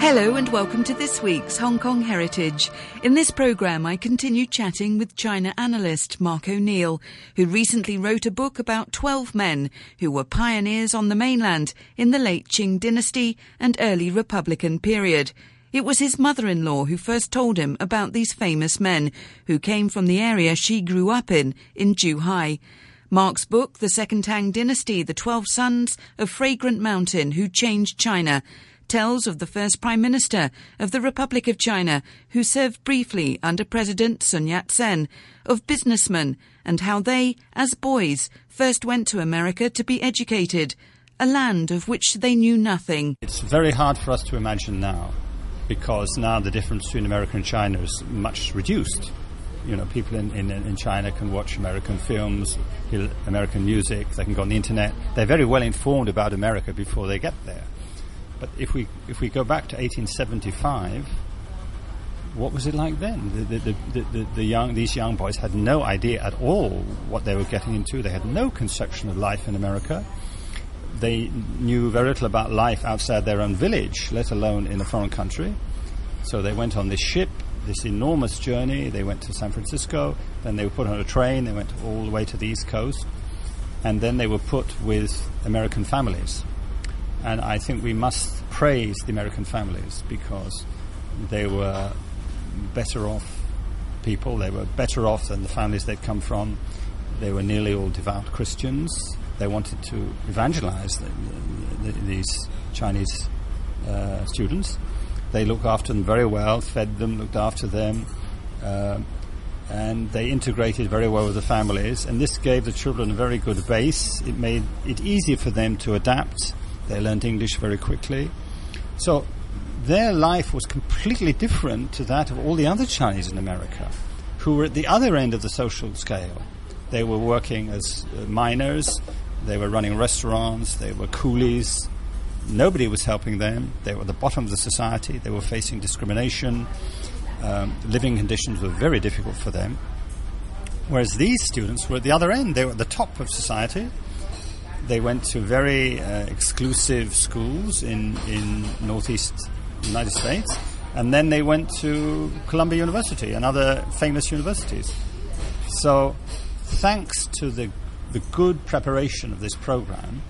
Hello and welcome to this week's Hong Kong Heritage. In this programme, I continue chatting with China analyst Mark O'Neill, who recently wrote a book about 12 men who were pioneers on the mainland in the late Qing dynasty and early Republican period. It was his mother-in-law who first told him about these famous men who came from the area she grew up in, in Zhuhai. Mark's book, The Second Tang Dynasty, The Twelve Sons of Fragrant Mountain Who Changed China, tells of the first Prime Minister of the Republic of China who served briefly under President Sun Yat sen, of businessmen, and how they, as boys, first went to America to be educated, a land of which they knew nothing. It's very hard for us to imagine now because now the difference between America and China is much reduced. You know, people in, in, in China can watch American films, American music, they can go on the internet. They're very well informed about America before they get there. But if we if we go back to 1875, what was it like then? The, the, the, the, young these young boys had no idea at all what they were getting into. They had no conception of life in America. They knew very little about life outside their own village, let alone in a foreign country. So they went on this ship, this enormous journey. They went to San Francisco, then they were put on a train. They went all the way to the East Coast, and then they were put with American families and I think we must praise the American families because they were better off people. They were better off than the families they'd come from. They were nearly all devout Christians. They wanted to evangelize the, the, these Chinese uh, students. They looked after them very well, fed them, looked after them, uh, and they integrated very well with the families. And this gave the children a very good base. It made it easier for them to adapt they learned English very quickly. So their life was completely different to that of all the other Chinese in America who were at the other end of the social scale. They were working as uh, miners, they were running restaurants, they were coolies. Nobody was helping them. They were at the bottom of the society. They were facing discrimination. Um, living conditions were very difficult for them. Whereas these students were at the other end. They were at the top of society they went to very uh, exclusive schools in, in northeast United States, and then they went to Columbia University and other famous universities. So, thanks to the, the good preparation of this program,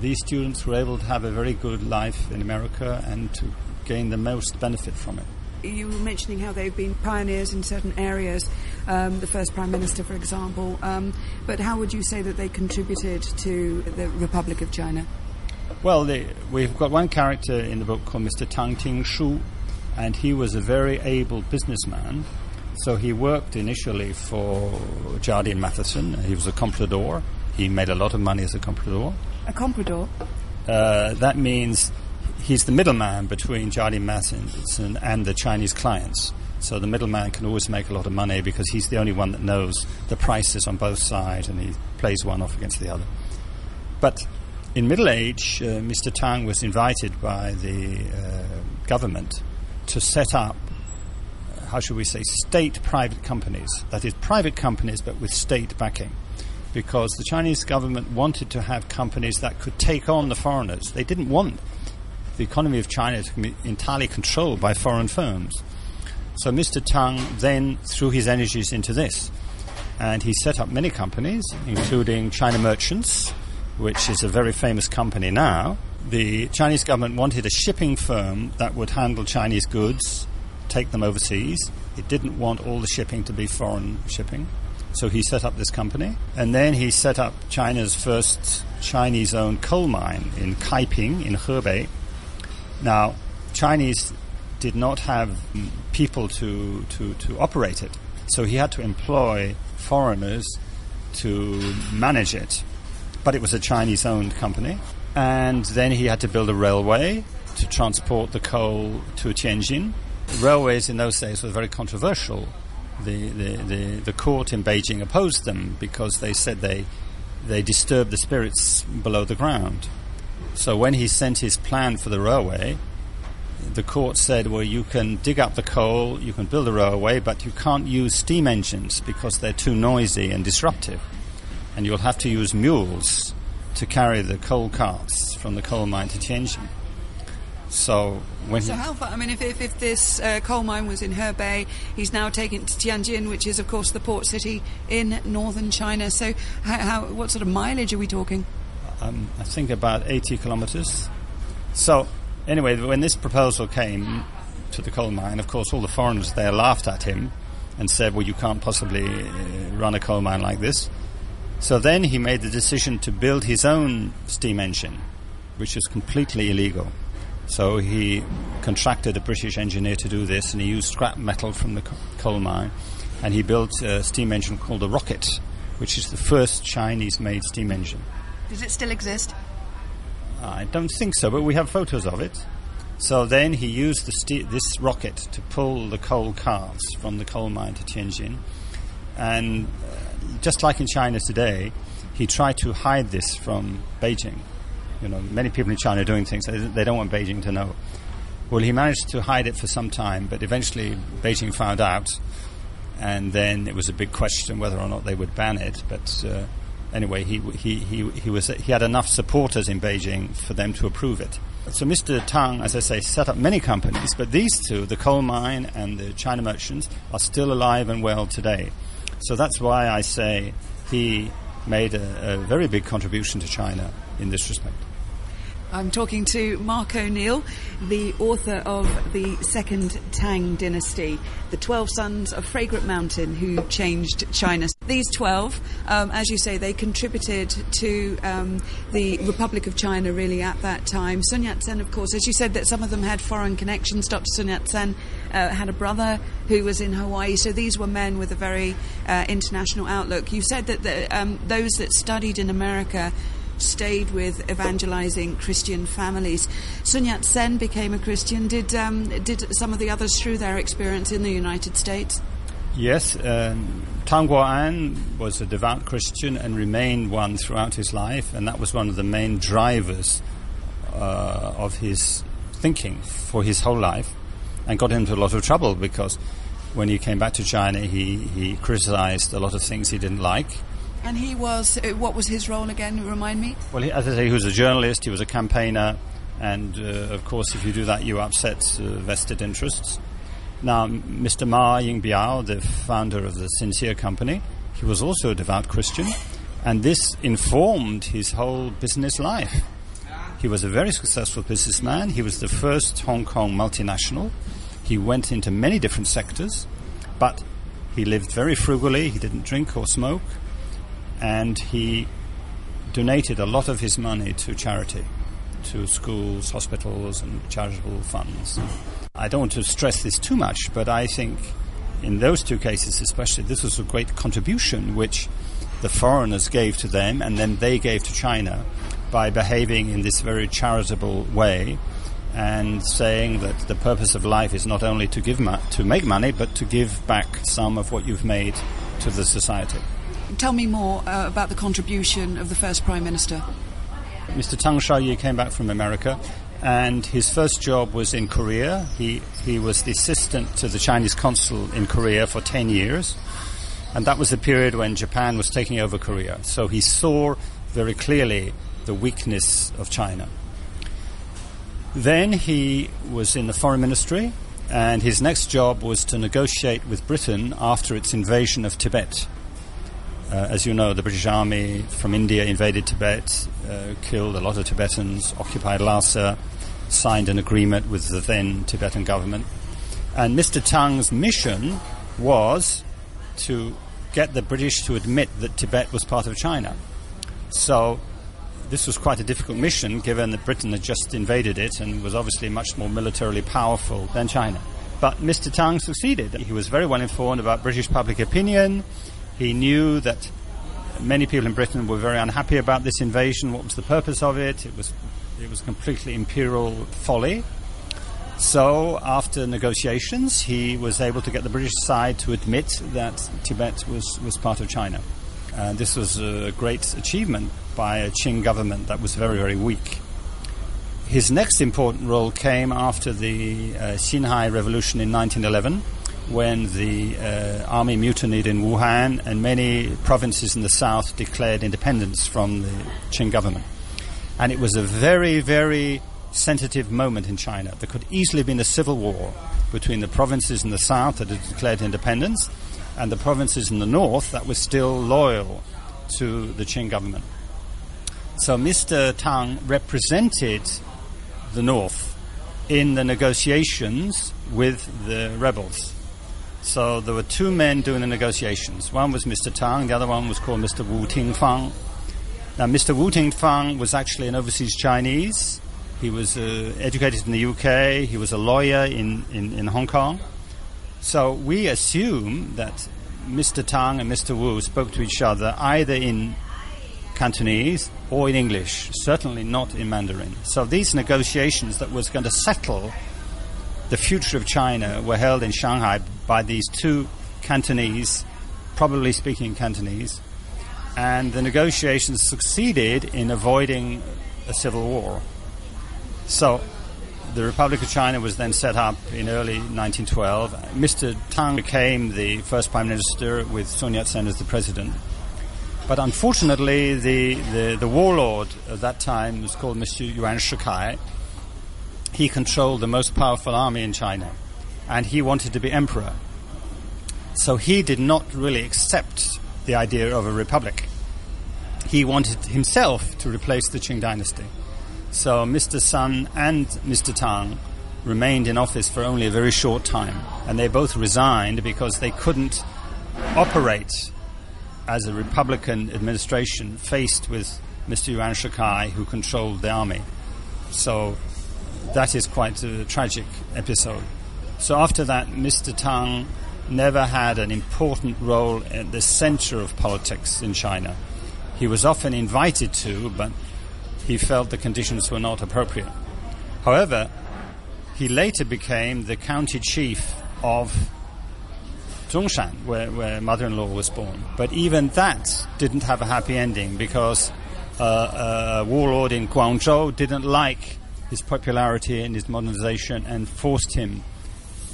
these students were able to have a very good life in America and to gain the most benefit from it you were mentioning how they've been pioneers in certain areas, um, the first Prime Minister, for example. Um, but how would you say that they contributed to the Republic of China? Well, they, we've got one character in the book called Mr. Tang Ting Shu, and he was a very able businessman. So he worked initially for Jardine Matheson. He was a comprador. He made a lot of money as a comprador. A comprador? Uh, that means he's the middleman between Jardine Matheson and the Chinese clients. So the middleman can always make a lot of money because he's the only one that knows the prices on both sides and he plays one off against the other. But in middle age, uh, Mr. Tang was invited by the uh, government to set up, uh, how should we say, state private companies. That is, private companies but with state backing. Because the Chinese government wanted to have companies that could take on the foreigners. They didn't want the economy of China is entirely controlled by foreign firms. So Mr. Tang then threw his energies into this. And he set up many companies, including China Merchants, which is a very famous company now. The Chinese government wanted a shipping firm that would handle Chinese goods, take them overseas. It didn't want all the shipping to be foreign shipping. So he set up this company. And then he set up China's first Chinese owned coal mine in Kaiping in Hebei, now, Chinese did not have people to, to, to operate it, so he had to employ foreigners to manage it. But it was a Chinese owned company. And then he had to build a railway to transport the coal to Tianjin. Railways in those days were very controversial. The, the, the, the court in Beijing opposed them because they said they, they disturbed the spirits below the ground. So when he sent his plan for the railway, the court said, well, you can dig up the coal, you can build a railway, but you can't use steam engines because they're too noisy and disruptive. And you'll have to use mules to carry the coal carts from the coal mine to Tianjin. So when so how far? I mean, if, if, if this uh, coal mine was in Hebei, he's now taken to Tianjin, which is, of course, the port city in northern China. So, how, how what sort of mileage are we talking? Um, I think about 80 kilometers. So anyway, when this proposal came to the coal mine, of course, all the foreigners there laughed at him and said, "Well, you can't possibly uh, run a coal mine like this." So then he made the decision to build his own steam engine, which is completely illegal. So he contracted a British engineer to do this, and he used scrap metal from the coal mine, and he built a steam engine called the Rocket, which is the first Chinese-made steam engine. Does it still exist? I don't think so, but we have photos of it. So then he used the this rocket to pull the coal cars from the coal mine to Tianjin. And uh, just like in China today, he tried to hide this from Beijing. You know, many people in China are doing things they they don't want Beijing to know. Well, he managed to hide it for some time, but eventually Beijing found out, and then it was a big question whether or not they would ban it. But uh, anyway, he, he, he, he, was, he had enough supporters in Beijing for them to approve it. So Mr. Tang, as I say, set up many companies, but these two, the coal mine and the China merchants, are still alive and well today. So that's why I say he made a, a very big contribution to China in this respect. I'm talking to Mark O'Neill, the author of the Second Tang Dynasty, the 12 sons of Fragrant Mountain who changed China. These 12, um, as you say, they contributed to um, the Republic of China really at that time. Sun Yat sen, of course, as you said, that some of them had foreign connections. Dr. Sun Yat sen uh, had a brother who was in Hawaii, so these were men with a very uh, international outlook. You said that the, um, those that studied in America stayed with evangelizing Christian families. Sun Yat sen became a Christian. Did um, did some of the others through their experience in the United States? Yes, um, Tang Guo'an was a devout Christian and remained one throughout his life, and that was one of the main drivers uh, of his thinking for his whole life, and got into a lot of trouble because when he came back to China, he, he criticized a lot of things he didn't like. And he was, uh, what was his role again? Remind me? Well, as I say, he was a journalist, he was a campaigner, and uh, of course, if you do that, you upset uh, vested interests. Now, Mr. Ma Yingbiao, the founder of the Sincere Company, he was also a devout Christian, and this informed his whole business life. He was a very successful businessman. He was the first Hong Kong multinational. He went into many different sectors, but he lived very frugally. He didn't drink or smoke, and he donated a lot of his money to charity, to schools, hospitals, and charitable funds. I don't want to stress this too much, but I think in those two cases especially, this was a great contribution which the foreigners gave to them and then they gave to China by behaving in this very charitable way and saying that the purpose of life is not only to give to make money but to give back some of what you've made to the society. Tell me more uh, about the contribution of the first Prime Minister. Mr. Tang Shaoyi came back from America, and his first job was in Korea. He he was the assistant to the Chinese consul in Korea for ten years, and that was the period when Japan was taking over Korea. So he saw very clearly the weakness of China. Then he was in the foreign ministry, and his next job was to negotiate with Britain after its invasion of Tibet. Uh, as you know, the British Army from India invaded Tibet, uh, killed a lot of Tibetans, occupied Lhasa, signed an agreement with the then Tibetan government. And Mr. Tang's mission was to get the British to admit that Tibet was part of China. So this was quite a difficult mission given that Britain had just invaded it and was obviously much more militarily powerful than China. But Mr. Tang succeeded. He was very well informed about British public opinion. He knew that many people in Britain were very unhappy about this invasion. What was the purpose of it? It was, it was completely imperial folly. So, after negotiations, he was able to get the British side to admit that Tibet was, was part of China. Uh, this was a great achievement by a Qing government that was very, very weak. His next important role came after the uh, Xinhai Revolution in 1911 when the uh, army mutinied in Wuhan and many provinces in the south declared independence from the Qing government. And it was a very, very sensitive moment in China. There could easily have been a civil war between the provinces in the south that had declared independence and the provinces in the north that were still loyal to the Qing government. So Mr. Tang represented the north in the negotiations with the rebels. So there were two men doing the negotiations. One was Mr. Tang, the other one was called Mr. Wu Tingfang. Now, Mr. Wu Tingfang was actually an overseas Chinese. He was uh, educated in the UK. He was a lawyer in, in, in Hong Kong. So we assume that Mr. Tang and Mr. Wu spoke to each other either in Cantonese or in English, certainly not in Mandarin. So these negotiations that was going to settle the future of China were held in Shanghai by these two Cantonese, probably speaking Cantonese, and the negotiations succeeded in avoiding a civil war. So the Republic of China was then set up in early 1912. Mr. Tang became the first prime minister with Sun Yat-sen as the president. But unfortunately, the, the, the warlord at that time was called Mr. Yuan Shikai. He controlled the most powerful army in China, and he wanted to be emperor. So he did not really accept the idea of a republic. He wanted himself to replace the Qing dynasty. So Mr. Sun and Mr. Tang remained in office for only a very short time, and they both resigned because they couldn't operate as a Republican administration faced with Mr. Yuan Shikai, who controlled the army. So that is quite a tragic episode. So after that, Mr. Tang never had an important role at the center of politics in China. He was often invited to, but he felt the conditions were not appropriate. However, he later became the county chief of Zhongshan, where, where mother-in-law was born. But even that didn't have a happy ending because uh, a warlord in Guangzhou didn't like his popularity and his modernization and forced him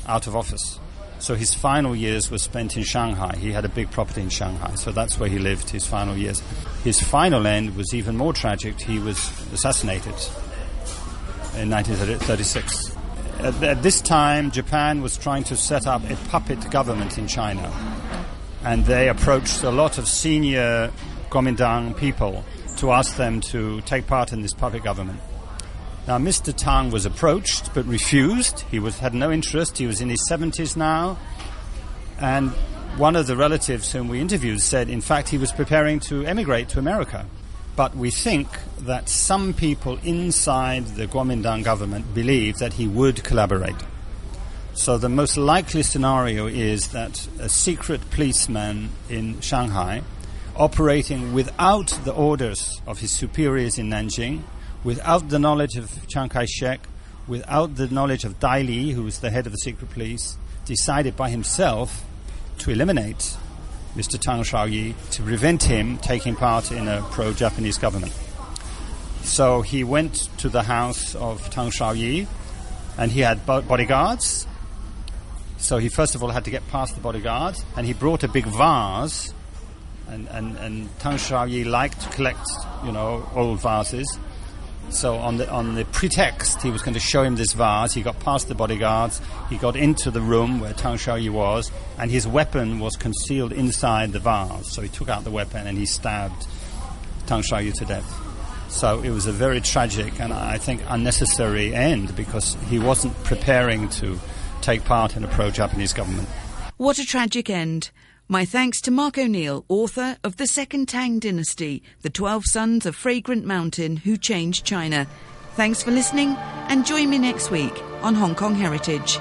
out of office. So his final years were spent in Shanghai. He had a big property in Shanghai, so that's where he lived his final years. His final end was even more tragic. He was assassinated in 1936. At, at this time, Japan was trying to set up a puppet government in China, and they approached a lot of senior Kuomintang people to ask them to take part in this puppet government. Now, Mr. Tang was approached but refused. He was, had no interest. He was in his 70s now. And one of the relatives whom we interviewed said, in fact, he was preparing to emigrate to America. But we think that some people inside the Kuomintang government believe that he would collaborate. So the most likely scenario is that a secret policeman in Shanghai, operating without the orders of his superiors in Nanjing, without the knowledge of Chiang Kai shek, without the knowledge of Dai Li, who was the head of the secret police, decided by himself to eliminate Mr. Tang Shaoyi to prevent him taking part in a pro Japanese government. So he went to the house of Tang Shaoyi and he had bodyguards. So he first of all had to get past the bodyguards and he brought a big vase. And, and, and Tang Shaoyi liked to collect, you know, old vases. So on the on the pretext he was going to show him this vase, he got past the bodyguards, he got into the room where Tang Shaoyi was, and his weapon was concealed inside the vase. So he took out the weapon and he stabbed Tang Shaoyi to death. So it was a very tragic and I think unnecessary end because he wasn't preparing to take part in a pro-Japanese government. What a tragic end. My thanks to Mark O'Neill, author of The Second Tang Dynasty, The Twelve Sons of Fragrant Mountain Who Changed China. Thanks for listening and join me next week on Hong Kong Heritage.